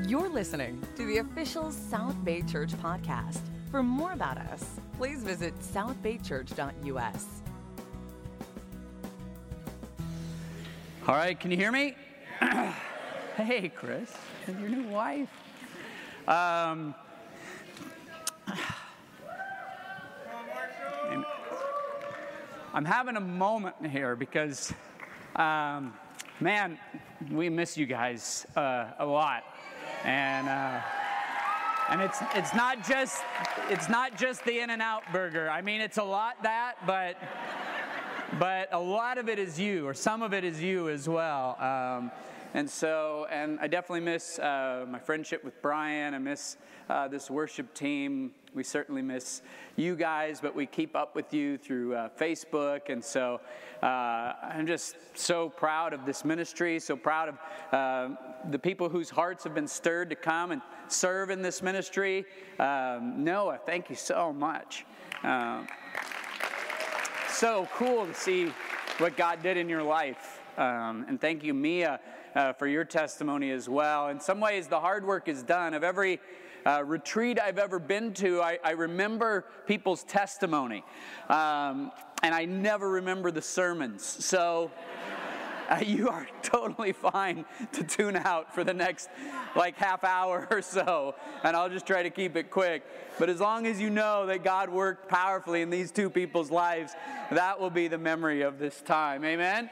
You're listening to the official South Bay Church podcast. For more about us, please visit southbaychurch.us. All right, can you hear me? hey, Chris, and your new wife. Um, I'm having a moment here because, um, man, we miss you guys uh, a lot, and uh, and it's it's not just it's not just the In-N-Out burger. I mean, it's a lot that, but but a lot of it is you, or some of it is you as well. Um, and so, and I definitely miss uh, my friendship with Brian. I miss uh, this worship team. We certainly miss you guys, but we keep up with you through uh, Facebook. And so uh, I'm just so proud of this ministry, so proud of uh, the people whose hearts have been stirred to come and serve in this ministry. Um, Noah, thank you so much. Um, so cool to see what God did in your life. Um, and thank you, Mia, uh, for your testimony as well. In some ways, the hard work is done. Of every uh, retreat I've ever been to, I, I remember people's testimony. Um, and I never remember the sermons. So. Uh, you are totally fine to tune out for the next like half hour or so, and I'll just try to keep it quick. But as long as you know that God worked powerfully in these two people's lives, that will be the memory of this time. Amen.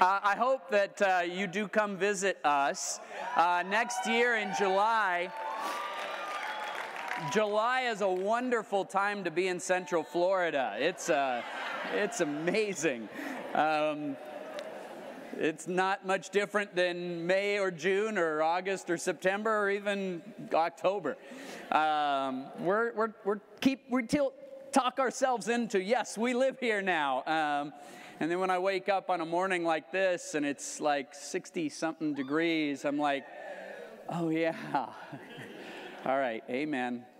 Uh, I hope that uh, you do come visit us uh, next year in July. July is a wonderful time to be in Central Florida. It's uh, it's amazing. Um, it's not much different than May or June or August or September or even October. Um, we're, we're, we're keep, we talk ourselves into, yes, we live here now. Um, and then when I wake up on a morning like this and it's like 60 something degrees, I'm like, oh yeah. All right, amen.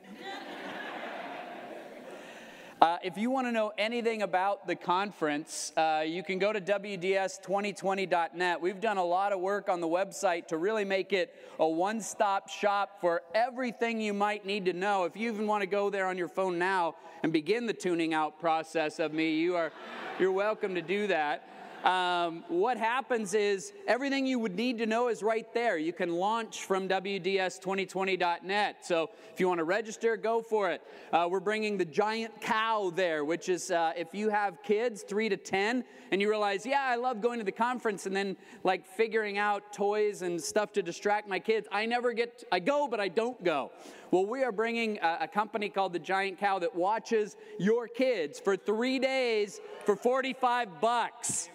Uh, if you want to know anything about the conference, uh, you can go to WDS2020.net. We've done a lot of work on the website to really make it a one stop shop for everything you might need to know. If you even want to go there on your phone now and begin the tuning out process of me, you are, you're welcome to do that um, what happens is everything you would need to know is right there. You can launch from WDS2020.net. So if you want to register, go for it. Uh, we're bringing the giant cow there, which is uh, if you have kids, three to 10, and you realize, yeah, I love going to the conference and then like figuring out toys and stuff to distract my kids. I never get, I go, but I don't go. Well, we are bringing a, a, company called the Giant Cow that watches your kids for three days for 45 bucks.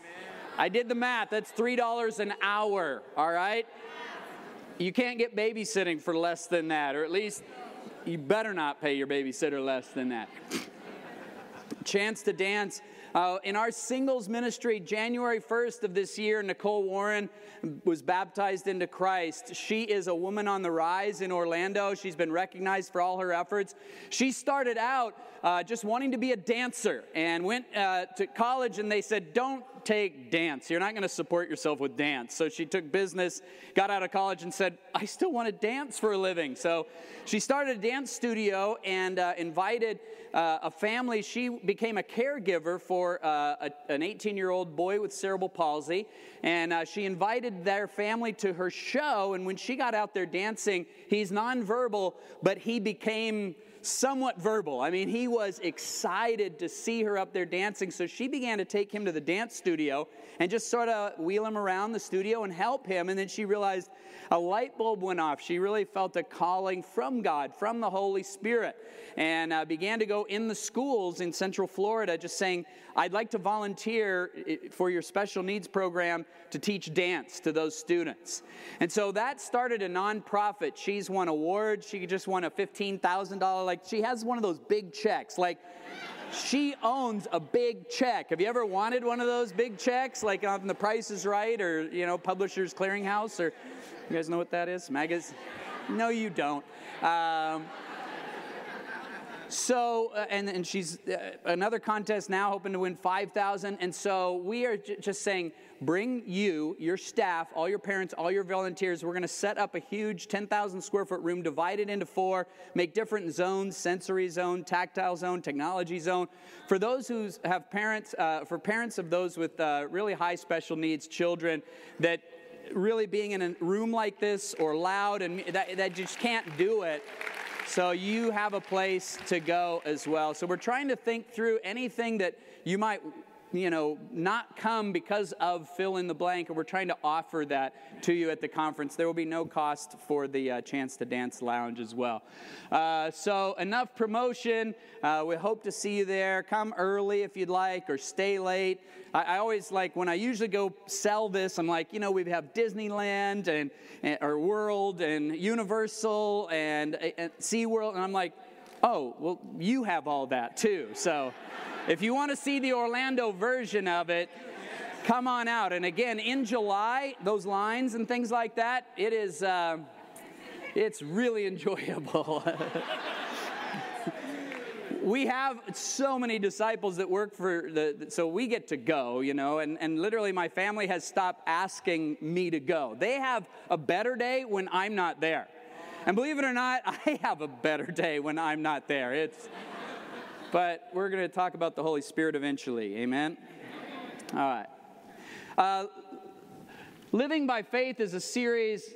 I did the math. That's $3 an hour, all right? You can't get babysitting for less than that, or at least you better not pay your babysitter less than that. Chance to dance. Uh, in our singles ministry, January 1st of this year, Nicole Warren was baptized into Christ. She is a woman on the rise in Orlando. She's been recognized for all her efforts. She started out uh, just wanting to be a dancer and went uh, to college, and they said, Don't take dance. You're not going to support yourself with dance. So she took business, got out of college, and said, I still want to dance for a living. So she started a dance studio and uh, invited uh, a family. She became a caregiver for uh, a, an 18 year old boy with cerebral palsy. And uh, she invited their family to her show. And when she got out there dancing, he's nonverbal, but he became somewhat verbal. I mean, he was excited to see her up there dancing, so she began to take him to the dance studio and just sort of wheel him around the studio and help him. And then she realized a light bulb went off. She really felt a calling from God, from the Holy Spirit, and uh, began to go in the schools in Central Florida, just saying, I'd like to volunteer for your special needs program to teach dance to those students. And so that started a nonprofit. She's won awards. She just won a $15,000, like, she has one of those big checks. Like, she owns a big check. Have you ever wanted one of those big checks, like on The Price is Right or, you know, Publishers Clearinghouse? Or you guys know what that is? Magazine? No, you don't. Um, so, uh, and, and she's uh, another contest now, hoping to win 5,000. And so we are j- just saying, bring you, your staff, all your parents, all your volunteers. We're going to set up a huge 10,000 square foot room, divided into four, make different zones sensory zone, tactile zone, technology zone. For those who have parents, uh, for parents of those with uh, really high special needs children, that really being in a room like this or loud and that, that just can't do it so you have a place to go as well. So we're trying to think through anything that you might you know, not come because of fill in the blank, and we're trying to offer that to you at the conference. There will be no cost for the uh, Chance to Dance Lounge as well. Uh, so, enough promotion. Uh, we hope to see you there. Come early if you'd like, or stay late. I, I, always like when I usually go sell this, I'm like, you know, we have Disneyland and, and or World and Universal and, and SeaWorld, and I'm like, oh, well, you have all that too. So, if you want to see the Orlando version of it, come on out. And again, in July, those lines and things like that, it is, uh, it's really enjoyable. we have so many disciples that work for the, so we get to go, you know, and, and literally my family has stopped asking me to go. They have a better day when I'm not there. And believe it or not, I have a better day when I'm not there. It's, but we're going to talk about the Holy Spirit eventually. Amen? All right. Uh, Living by Faith is a series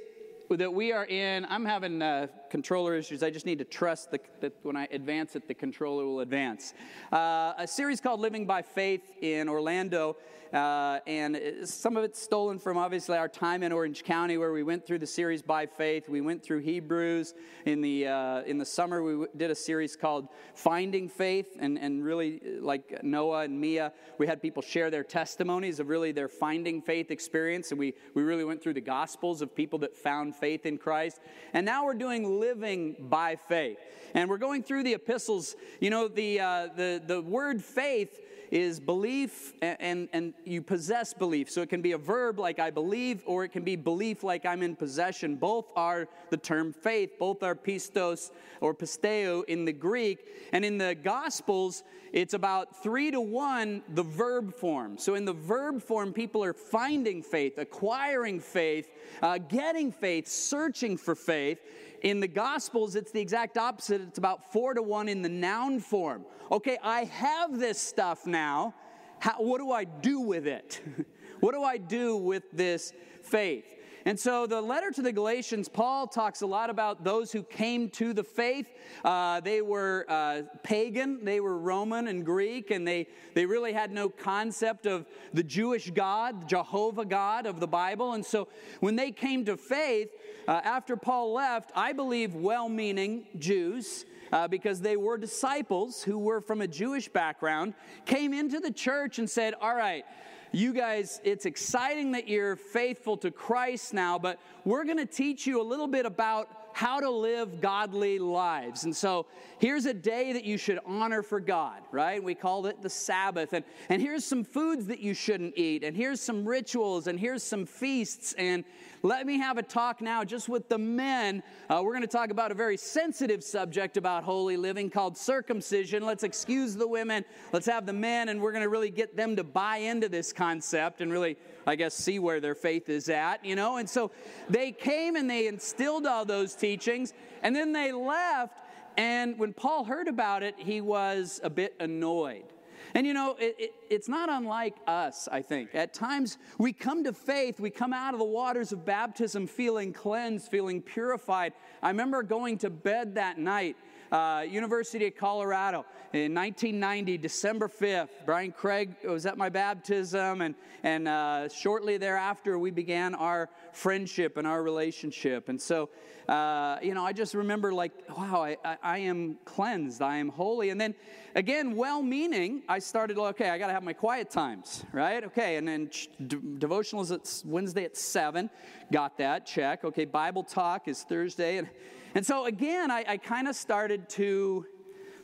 that we are in. I'm having uh, controller issues. I just need to trust that when I advance it, the controller will advance. Uh, a series called Living by Faith in Orlando uh, and some of it's stolen from obviously our time in Orange County, where we went through the series by faith. We went through Hebrews in the uh, in the summer. We did a series called Finding Faith, and and really like Noah and Mia, we had people share their testimonies of really their finding faith experience, and we we really went through the Gospels of people that found faith in Christ. And now we're doing Living by Faith, and we're going through the epistles. You know the uh, the the word faith is belief and, and, and, you possess belief. So it can be a verb like I believe, or it can be belief like I'm in possession. Both are the term faith, both are pistos or pisteo in the Greek. And in the Gospels, it's about three to one the verb form. So in the verb form, people are finding faith, acquiring faith, uh, getting faith, searching for faith. In the Gospels, it's the exact opposite. It's about four to one in the noun form. Okay, I have this stuff now. How, what do I do with it? what do I do with this faith? And so, the letter to the Galatians, Paul talks a lot about those who came to the faith. Uh, they were uh, pagan, they were Roman and Greek, and they, they really had no concept of the Jewish God, Jehovah God of the Bible. And so, when they came to faith, uh, after Paul left, I believe well meaning Jews. Uh, because they were disciples who were from a Jewish background, came into the church and said, All right, you guys, it's exciting that you're faithful to Christ now, but we're going to teach you a little bit about how to live godly lives. And so here's a day that you should honor for God, right? We called it the Sabbath. And, and here's some foods that you shouldn't eat. And here's some rituals. And here's some feasts. And let me have a talk now just with the men. Uh, we're going to talk about a very sensitive subject about holy living called circumcision. Let's excuse the women. Let's have the men. And we're going to really get them to buy into this concept and really I guess, see where their faith is at, you know? And so they came and they instilled all those teachings, and then they left. And when Paul heard about it, he was a bit annoyed. And you know, it, it, it's not unlike us, I think. At times, we come to faith, we come out of the waters of baptism feeling cleansed, feeling purified. I remember going to bed that night uh, University of Colorado in 1990, December 5th. Brian Craig was at my baptism, and, and uh, shortly thereafter, we began our friendship and our relationship. And so, uh, you know, I just remember like, wow, I, I, I, am cleansed, I am holy. And then again, well meaning, I started, okay, I got to have my quiet times, right? Okay, and then d- devotional is at Wednesday at 7. Got that, check. Okay, Bible talk is Thursday. And and so again, I, I kind of started to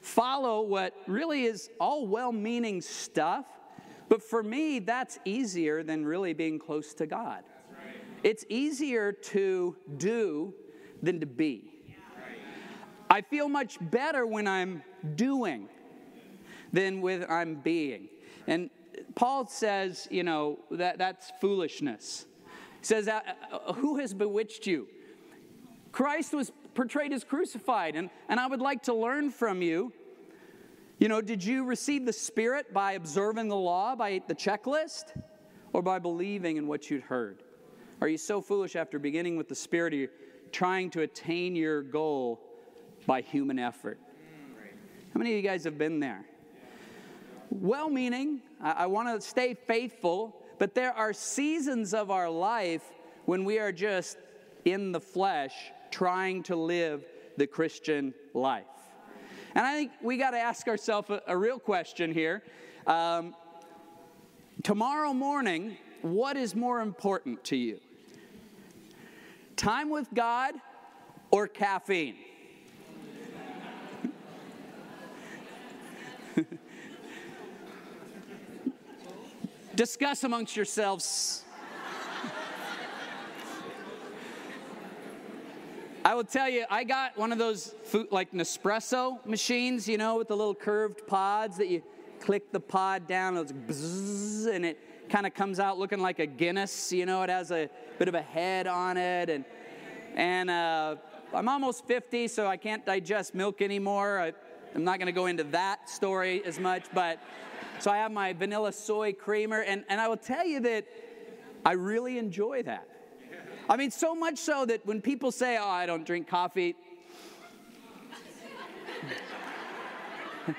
follow what really is all well meaning stuff. But for me, that's easier than really being close to God. It's easier to do than to be. I feel much better when I'm doing than with I'm being. And Paul says, you know, that that's foolishness. He says, uh, uh, Who has bewitched you? Christ was portrayed as crucified, and, and I would like to learn from you. You know, did you receive the Spirit by observing the law, by the checklist, or by believing in what you'd heard? Are you so foolish after beginning with the Spirit, you're trying to attain your goal by human effort? How many of you guys have been there? Well meaning, I, I want to stay faithful, but there are seasons of our life when we are just in the flesh trying to live the Christian life. And I think we got to ask ourselves a, a, real question here. Um, tomorrow morning, what is more important to you? Time with God or caffeine? Discuss amongst yourselves. I will tell you, I got one of those food, like Nespresso machines, you know, with the little curved pods that you click the pod down, and, it's bzzz, and it kind of comes out looking like a Guinness. You know, it has a bit of a head on it, and and uh, I'm almost 50, so I can't digest milk anymore. I, I'm not going to go into that story as much, but so I have my vanilla soy creamer, and, and I will tell you that I really enjoy that. I mean, so much so that when people say, oh, I don't drink coffee,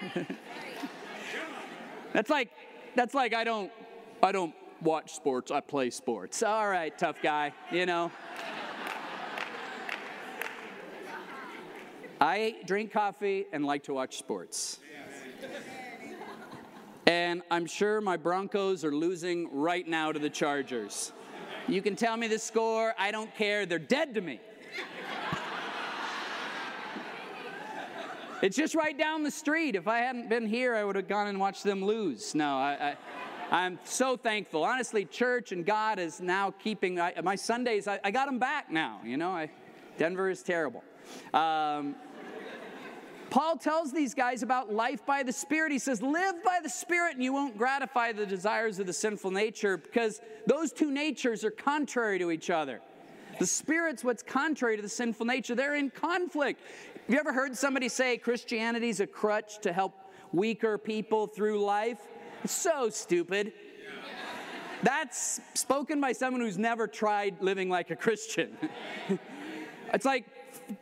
that's like that's like I don't I don't watch sports, I play sports. All right, tough guy, you know. I drink coffee and like to watch sports. And I'm sure my Broncos are losing right now to the Chargers. You can tell me the score, I don't care, they're dead to me. it's just right down the street. If I hadn't been here, I would have gone and watched them lose. No, I, I, am so thankful. Honestly, church and God is now keeping I, my Sundays, I, I, got them back now. You know, I, Denver is terrible. Um, Paul tells these guys about life by the Spirit. He says, Live by the Spirit, and you won't gratify the desires of the sinful nature because those two natures are contrary to each other. The Spirit's what's contrary to the sinful nature, they're in conflict. Have you ever heard somebody say Christianity's a crutch to help weaker people through life? So stupid. That's spoken by someone who's never tried living like a Christian. it's like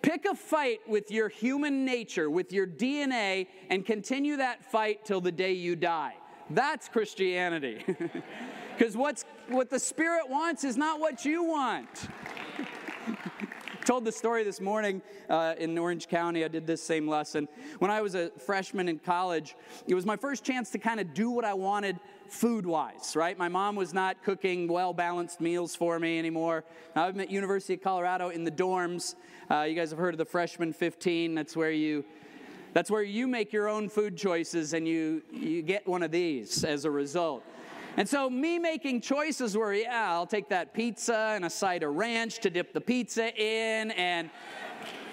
pick a fight with your human nature, with your DNA, and continue that fight till the day you die. That's Christianity. Because what the Spirit wants is not what you want. Told the story this morning uh, in Orange County. I did this same lesson. When I was a freshman in college, it was my first chance to kind of do what I wanted food wise, right? My mom was not cooking well balanced meals for me anymore. I'm at University of Colorado in the dorms. Uh, you guys have heard of the freshman 15. That's where you. That's where you make your own food choices and you, you get one of these as a result. And so, me making choices where, yeah, I'll take that pizza and a side of ranch to dip the pizza in, and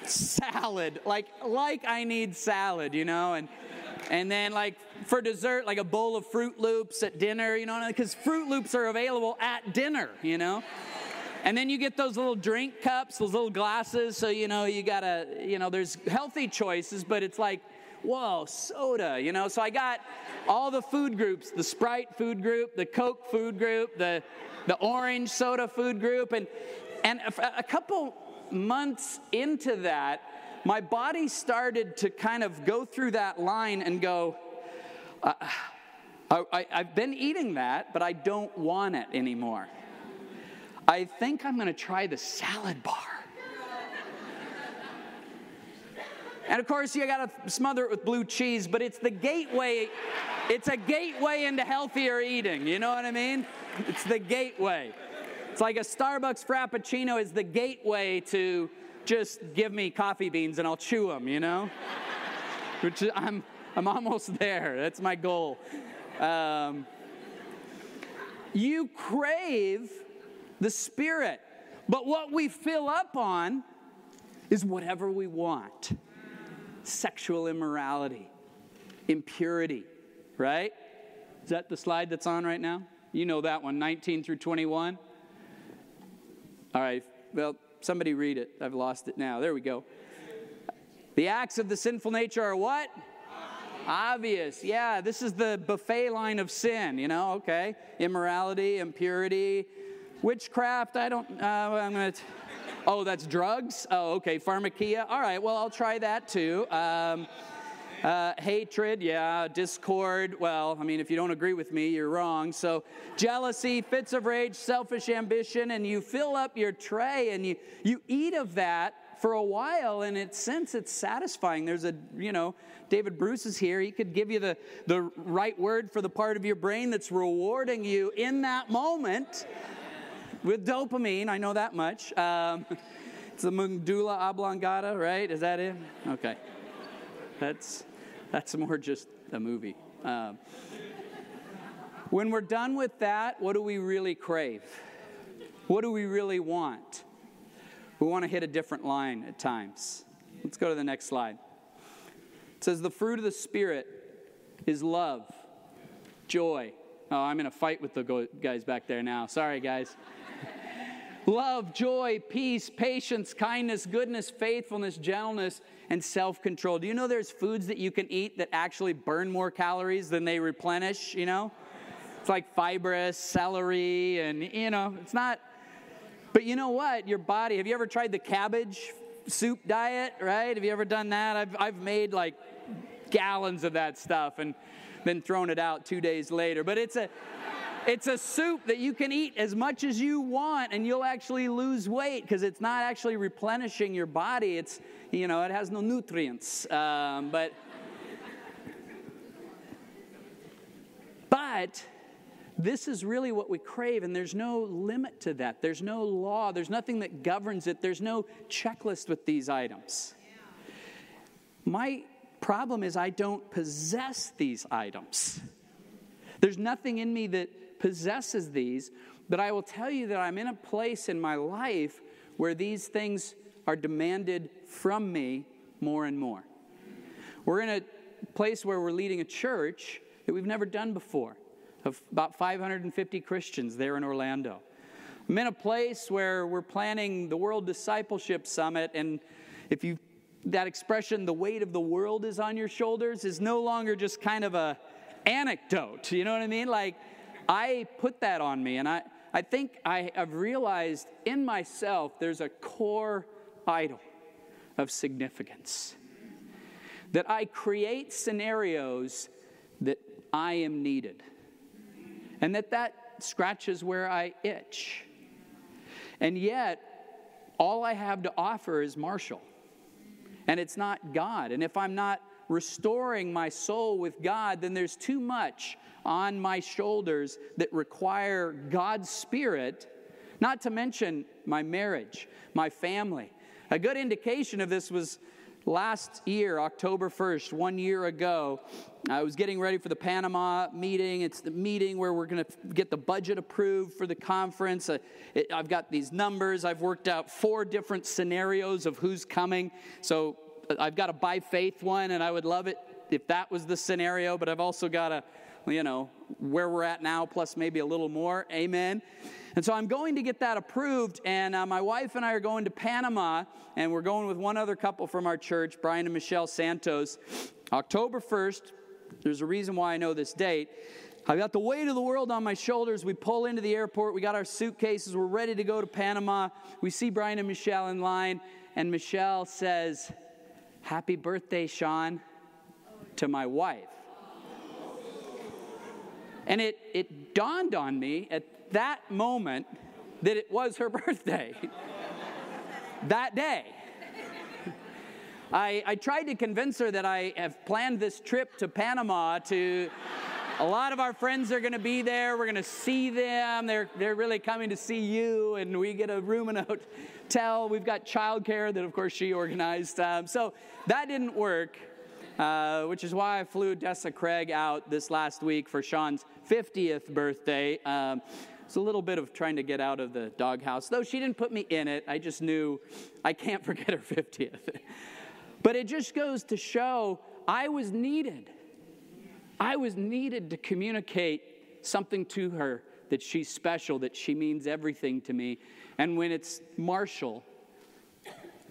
salad, like like I need salad, you know, and and then like for dessert, like a bowl of Froot Loops at dinner, you know, because Froot Loops are available at dinner, you know. And then you get those little drink cups, those little glasses, so you know you gotta, you know, there's healthy choices, but it's like whoa, soda, you know? So I got all the food groups the Sprite food group, the Coke food group, the, the orange soda food group. And, and a, a couple months into that, my body started to kind of go through that line and go, uh, I, have been eating that, but I don't want it anymore. I think I'm going to try the salad bar. And of course, you got to smother it with blue cheese, but it's the gateway. It's a gateway into healthier eating. You know what I mean? It's the gateway. It's like a Starbucks Frappuccino is the gateway to just give me coffee beans and I'll chew them, you know? Which I'm, I'm almost there. That's my goal. Um, you crave the Spirit, but what we fill up on is whatever we want sexual immorality, impurity, right? Is that the slide that's on right now? You know that one, 19 through 21. All right, well, somebody read it. I've lost it now. There we go. The acts of the sinful nature are what? Obvious. Yeah, this is the buffet line of sin, you know, okay? Immorality, impurity, witchcraft. I don't, uh, I'm going to, oh, that's drugs? Oh, okay. Pharmakeia. All right, well, I'll try that too. Um, uh, hatred, yeah. Discord, well, I mean, if you don't agree with me, you're wrong. So, jealousy, fits of rage, selfish ambition, and you fill up your tray and you, you eat of that for a while, and it since it's satisfying. There's a, you know, David Bruce is here. He could give you the, the right word for the part of your brain that's rewarding you in that moment with dopamine. I know that much. Um, it's the medulla oblongata, right? Is that it? Okay. That's that's more just a movie. Um, when we're done with that, what do we really crave? What do we really want? We want to hit a different line at times. Let's go to the next slide. It says, The fruit of the Spirit is love, joy. Oh, I'm in a fight with the guys back there now. Sorry, guys. Love, joy, peace, patience, kindness, goodness, faithfulness, gentleness and self control. Do you know there's foods that you can eat that actually burn more calories than they replenish? You know? It's like fibrous, celery, and, you know, it's not. But you know what? Your body, have you ever tried the cabbage soup diet, right? Have you ever done that? I've, I've made like gallons of that stuff and then thrown it out two days later. But it's a. It's a soup that you can eat as much as you want and you'll actually lose weight because it's not actually replenishing your body. It's, you know, it has no nutrients. Um, but, but this is really what we crave, and there's no limit to that. There's no law, there's nothing that governs it, there's no checklist with these items. My problem is I don't possess these items. There's nothing in me that possesses these, but I will tell you that I'm in a place in my life where these things are demanded from me more and more. We're in a place where we're leading a church that we've never done before, of about 550 Christians there in Orlando. I'm in a place where we're planning the World Discipleship Summit, and if you that expression, the weight of the world is on your shoulders, is no longer just kind of a anecdote. You know what I mean? Like I put that on me, and I, I think I have realized in myself there's a core idol of significance. That I create scenarios that I am needed, and that that scratches where I itch. And yet, all I have to offer is Marshall. And it's not God. And if I'm not restoring my soul with God, then there's too much on my shoulders that require God's Spirit, not to mention my marriage, my family. A good indication of this was last year, October 1st, one year ago. I was getting ready for the Panama meeting. It's the meeting where we're going to get the budget approved for the conference. Uh, I've got these numbers. I've worked out four different scenarios of who's coming. So I've got a by faith one, and I would love it if that was the scenario, but I've also got a you know, where we're at now, plus maybe a little more. Amen. And so I'm going to get that approved, and uh, my wife and I are going to Panama, and we're going with one other couple from our church, Brian and Michelle Santos. October 1st, there's a reason why I know this date. I've got the weight of the world on my shoulders. We pull into the airport, we got our suitcases, we're ready to go to Panama. We see Brian and Michelle in line, and Michelle says, Happy birthday, Sean, to my wife. And it, it dawned on me at that moment that it was her birthday. that day. I, I tried to convince her that I have planned this trip to Panama to. A lot of our friends are going to be there. We're going to see them. They're, they're really coming to see you, and we get a room and a hotel. We've got childcare that, of course, she organized. Um, so that didn't work. Uh, which is why I flew Dessa Craig out this last week for Sean's 50th birthday. Um, it's a little bit of trying to get out of the doghouse, though she didn't put me in it. I just knew I can't forget her 50th. but it just goes to show I was needed. I was needed to communicate something to her that she's special, that she means everything to me. And when it's Marshall,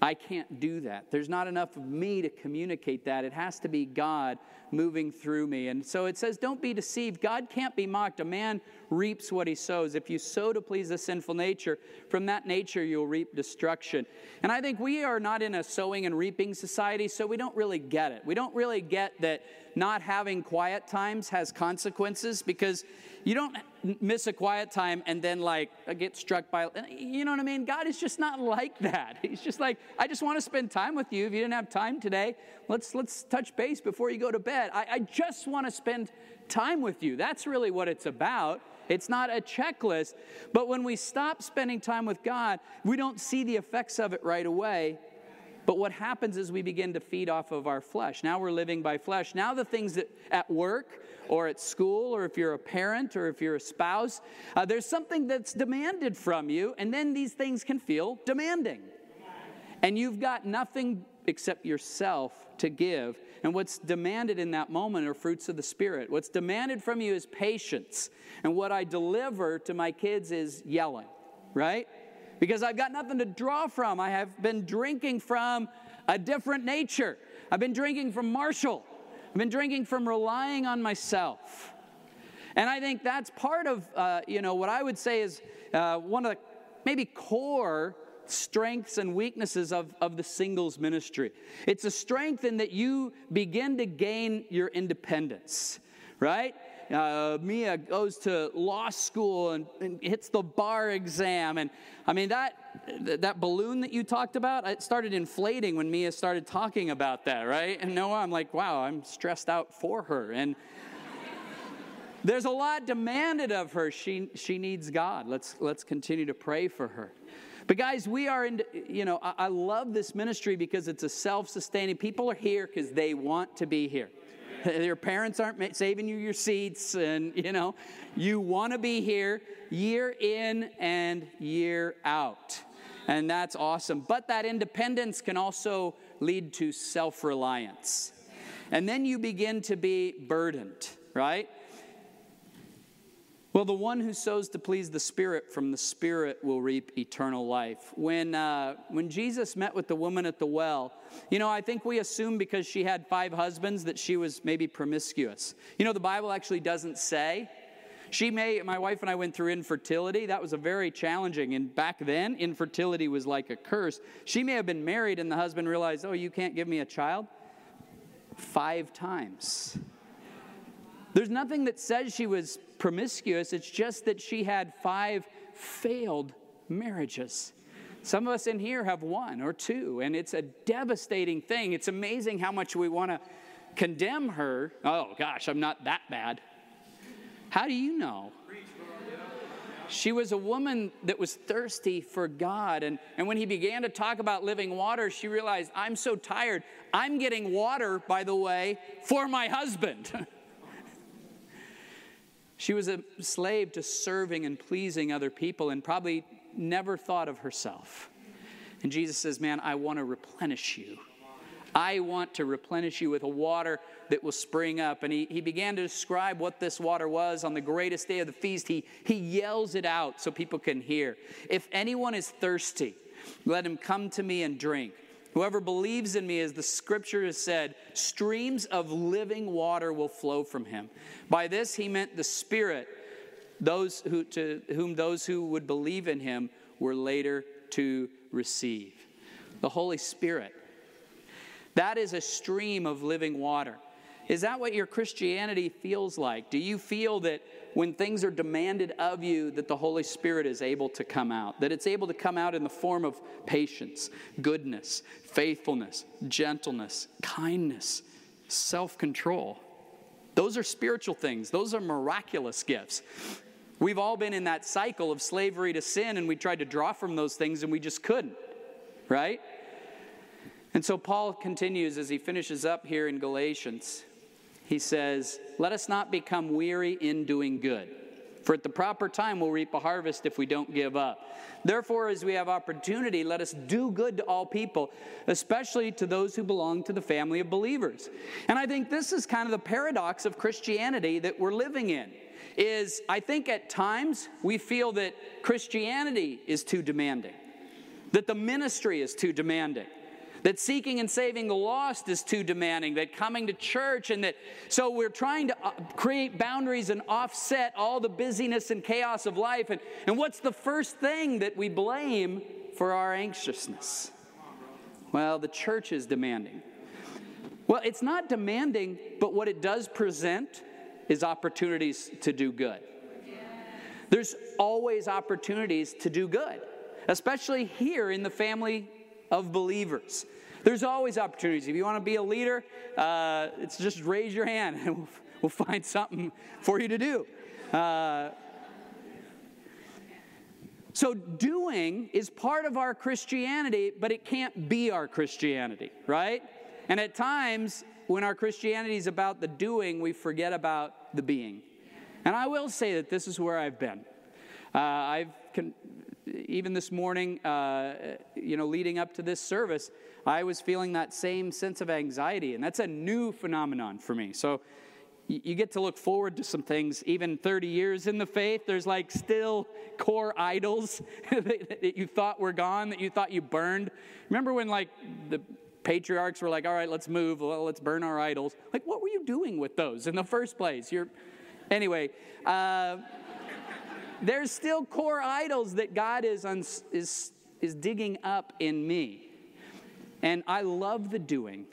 I can't do that. There's not enough of me to communicate that. It has to be God moving through me. And so it says, Don't be deceived. God can't be mocked. A man reaps what he sows. If you sow to please the sinful nature, from that nature you'll reap destruction. And I think we are not in a sowing and reaping society, so we don't really get it. We don't really get that not having quiet times has consequences because you don't miss a quiet time and then like get struck by you know what i mean? God is just not like that. He's just like i just want to spend time with you. If you didn't have time today let's let's touch base before you go to bed. I, I just want to spend time with you. That's really what it's about. It's not a checklist. But when we stop spending time with god we don't see the effects of it right away but what happens is we begin to feed off of our flesh. Now we're living by flesh. Now the things that at work or at school, or if you're a parent or if you're a spouse, uh, there's something that's demanded from you, and then these things can feel demanding. And you've got nothing except yourself to give. And what's demanded in that moment are fruits of the Spirit. What's demanded from you is patience. And what I deliver to my kids is yelling, right? Because I've got nothing to draw from. I have been drinking from a different nature. I've been drinking from Marshall. I've been drinking from relying on myself. And I think that's part of, uh, you know, what I would say is uh, one of the maybe core strengths and weaknesses of, of the singles ministry. It's a strength in that you begin to gain your independence, right? Uh, Mia goes to law school and, and, hits the bar exam. And I mean, that, that balloon that you talked about, it started inflating when Mia started talking about that, right? And Noah, I'm like, wow, I'm stressed out for her. And there's a lot demanded of her. She, she needs God. Let's, let's continue to pray for her. But guys, we are in, you know, I, I love this ministry because it's a self sustaining. People are here because they want to be here. Your parents aren't saving you your seats, and you know, you want to be here year in and year out. And that's awesome. But that independence can also lead to self reliance. And then you begin to be burdened, right? Well, the one who sows to please the Spirit from the Spirit will reap eternal life. When, uh, when Jesus met with the woman at the well, you know, I think we assume because she had five husbands that she was maybe promiscuous. You know, the Bible actually doesn't say. She may, my wife and I went through infertility. That was a very challenging. And back then, infertility was like a curse. She may have been married and the husband realized, oh, you can't give me a child? Five times. There's nothing that says she was promiscuous, it's just that she had five failed marriages. Some of us in here have one or two, and it's a devastating thing. It's amazing how much we want to condemn her. Oh, gosh, I'm not that bad. How do you know? She was a woman that was thirsty for God. And, and when he began to talk about living water, she realized, I'm so tired. I'm getting water, by the way, for my husband. She was a slave to serving and pleasing other people and probably never thought of herself. And Jesus says, Man, I want to replenish you. I want to replenish you with a water that will spring up. And he, he began to describe what this water was on the greatest day of the feast. He, he yells it out so people can hear. If anyone is thirsty, let him come to me and drink. Whoever believes in me, as the scripture has said, streams of living water will flow from him. By this he meant the Spirit, those who, to whom those who would believe in him were later to receive. The Holy Spirit. That is a stream of living water. Is that what your Christianity feels like? Do you feel that when things are demanded of you, that the Holy Spirit is able to come out? That it's able to come out in the form of patience, goodness, faithfulness, gentleness, kindness, self control? Those are spiritual things, those are miraculous gifts. We've all been in that cycle of slavery to sin, and we tried to draw from those things, and we just couldn't, right? And so Paul continues as he finishes up here in Galatians he says, Let us not become weary in doing good, For at the proper time, we'll reap a harvest if we don't give up. Therefore, as we have opportunity, let us do good to all people, especially to those who belong to the family of believers. And I think this is kind of the paradox of Christianity that we're living in. Is I think at times we feel that Christianity is too demanding, that the ministry is too demanding that seeking and saving the lost is too demanding, that coming to church and that so we're trying to uh, create boundaries and offset all the busyness and chaos of life. And, and what's the first thing that we blame for our anxiousness? Well, the church is demanding. Well, it's not demanding, but what it does present is opportunities to do good. There's always opportunities to do good, especially here in the family of believers. There's always opportunities. If you want to be a leader, uh, it's just raise your hand and we'll, we'll find something for you to do. Uh, so, doing is part of our Christianity, but it can't be our Christianity, right? And at times, when our Christianity is about the doing, we forget about the being. And I will say that this is where I've been. Uh, I've con- even this morning, uh, you know, leading up to this service, I was feeling that same sense of anxiety, and that's a new phenomenon for me. So you get to look forward to some things. Even 30 years in the faith, there's like still core idols that you thought were gone, that you thought you burned. Remember when like the patriarchs were like, all right, let's move, well, let's burn our idols. Like, what were you doing with those in the first place? You're, anyway, uh, there's still core idols that God is, is, is digging up in me. And I love the doing,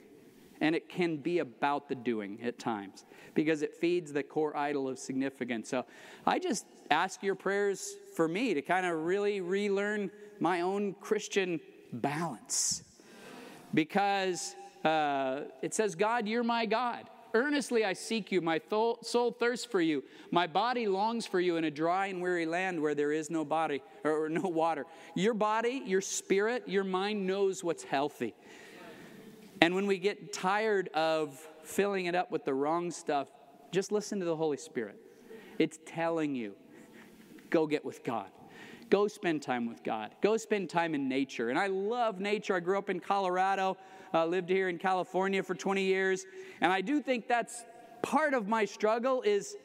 and it can be about the doing at times because it feeds the core idol of significance. So I just ask your prayers for me to kind of really relearn my own Christian balance because uh, it says, God, you're my God. Earnestly I seek you. My soul thirsts for you. My body longs for you in a dry and weary land where there is no body or no water. Your body, your spirit, your mind knows what's healthy. And when we get tired of filling it up with the wrong stuff, just listen to the Holy Spirit. It's telling you go get with God. Go spend time with God. Go spend time in nature. And I love nature. I grew up in Colorado, uh, lived here in California for 20 years, and I do think that's part of my struggle is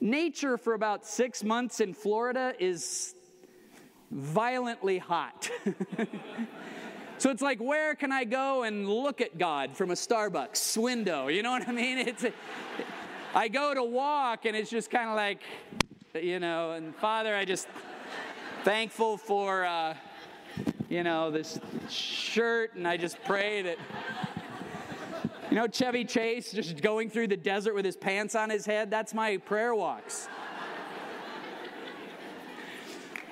nature for about 6 months in Florida is violently hot. so it's like where can I go and look at God from a Starbucks window? You know what I mean? It's I go to walk and it's just kind of like you know, and Father, I just thankful for, uh, you know, this shirt, and I just pray that. You know, Chevy Chase just going through the desert with his pants on his head? That's my prayer walks.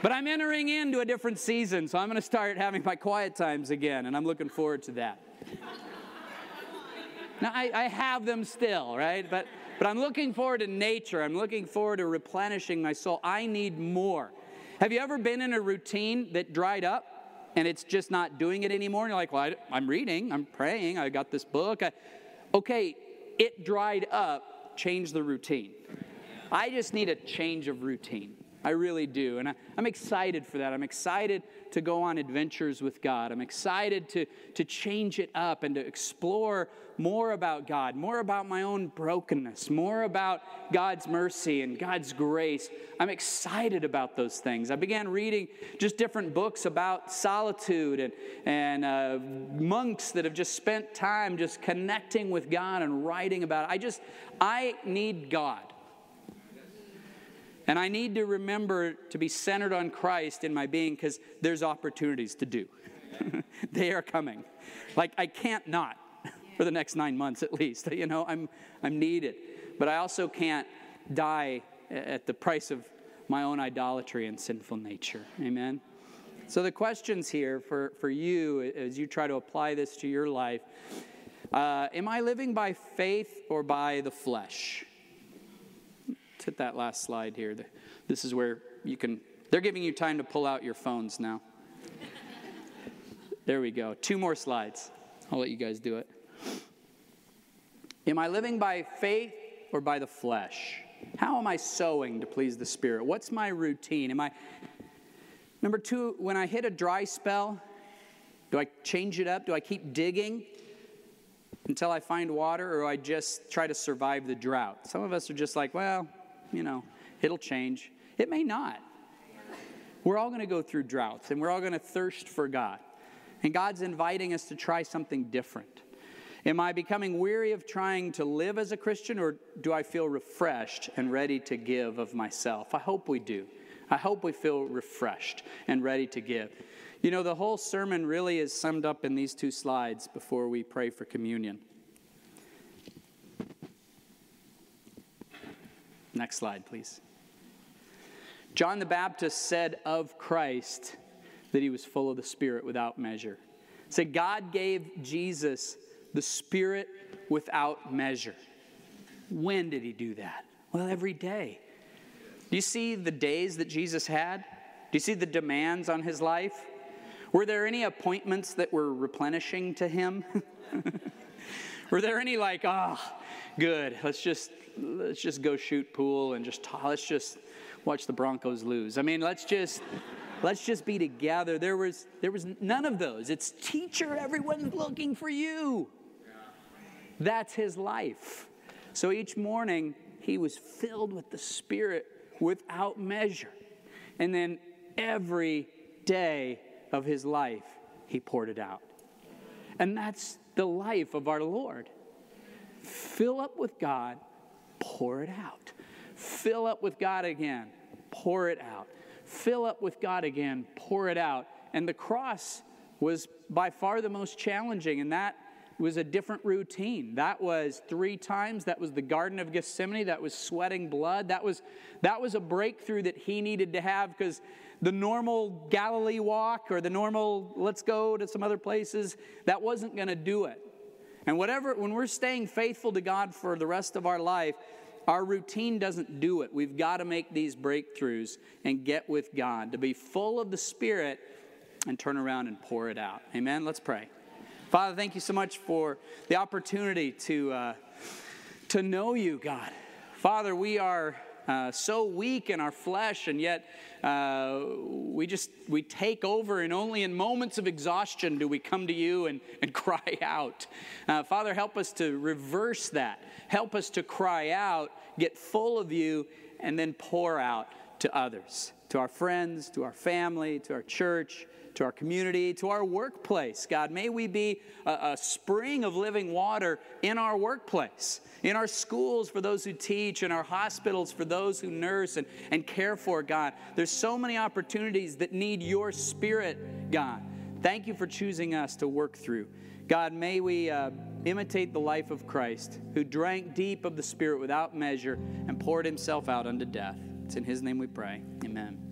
But I'm entering into a different season, so I'm going to start having my quiet times again, and I'm looking forward to that. Now, I, I, have them still, right? But, but I'm looking forward to nature. I'm looking forward to replenishing my soul. I need more. Have you ever been in a routine that dried up and it's just not doing it anymore? And you're like, well, I, am reading, I'm praying, I got this book. I, okay, it dried up, change the routine. I just need a change of routine. I really do. And I, am excited for that. I'm excited to go on adventures with God. I'm excited to, to change it up and to explore more about God, more about my own brokenness, more about God's mercy and God's grace. I'm excited about those things. I began reading just different books about solitude and, and uh, monks that have just spent time just connecting with God and writing about it. I just, I need God. And I need to remember to be centered on Christ in my being because there's opportunities to do. they are coming. Like, I can't not for the next nine months at least. You know, I'm, I'm needed. But I also can't die at the price of my own idolatry and sinful nature. Amen? So, the questions here for, for you as you try to apply this to your life uh, Am I living by faith or by the flesh? Hit that last slide here. This is where you can, they're giving you time to pull out your phones now. there we go. Two more slides. I'll let you guys do it. Am I living by faith or by the flesh? How am I sowing to please the Spirit? What's my routine? Am I Number 2, when I hit a dry spell, do I change it up? Do I keep digging until I find water or I just try to survive the drought? Some of us are just like, well, you know, it'll change. It may not. We're all going to go through droughts and we're all going to thirst for God. And God's inviting us to try something different. Am I becoming weary of trying to live as a Christian, or do I feel refreshed and ready to give of myself? I hope we do. I hope we feel refreshed and ready to give. You know, the whole sermon really is summed up in these two slides before we pray for communion. Next slide, please. John the Baptist said of Christ that he was full of the Spirit without measure. Said God gave Jesus the Spirit without measure. When did he do that? Well, every day. Do you see the days that Jesus had? Do you see the demands on his life? Were there any appointments that were replenishing to him? were there any like, ah, oh, good, let's just let's just go shoot pool and just let's just watch the Broncos lose. I mean, let's just let's just be together. There was there was none of those. It's teacher, everyone's looking for you. That's his life. So each morning he was filled with the Spirit without measure. And then every day of his life, he poured it out. And that's the life of our Lord. Fill up with God, pour it out. Fill up with God again, pour it out. Fill up with God again, pour it out. And the cross was by far the most challenging, and that was a different routine. That was three times. That was the Garden of Gethsemane. That was sweating blood. That was, that was a breakthrough that he needed to have because the normal Galilee walk or the normal let's go to some other places, that wasn't going to do it. And whatever, when we're staying faithful to God for the rest of our life, our routine doesn't do it. We've got to make these breakthroughs and get with God, to be full of the Spirit and turn around and pour it out. Amen? Let's pray. Father, thank you so much for the opportunity to, uh, to know you, God. Father, we are uh, so weak in our flesh, and yet uh, we just we take over, and only in moments of exhaustion do we come to you and, and cry out. Uh, Father, help us to reverse that. Help us to cry out, get full of you, and then pour out to others, to our friends, to our family, to our church to our community, to our workplace. God, may we be a, a, spring of living water in our workplace, in our schools for those who teach, in our hospitals for those who nurse and, and care for, God. There's so many opportunities that need your spirit, God. Thank you for choosing us to work through. God, may we uh, imitate the life of Christ, who drank deep of the Spirit without measure and poured himself out unto death. It's in his name we pray. Amen.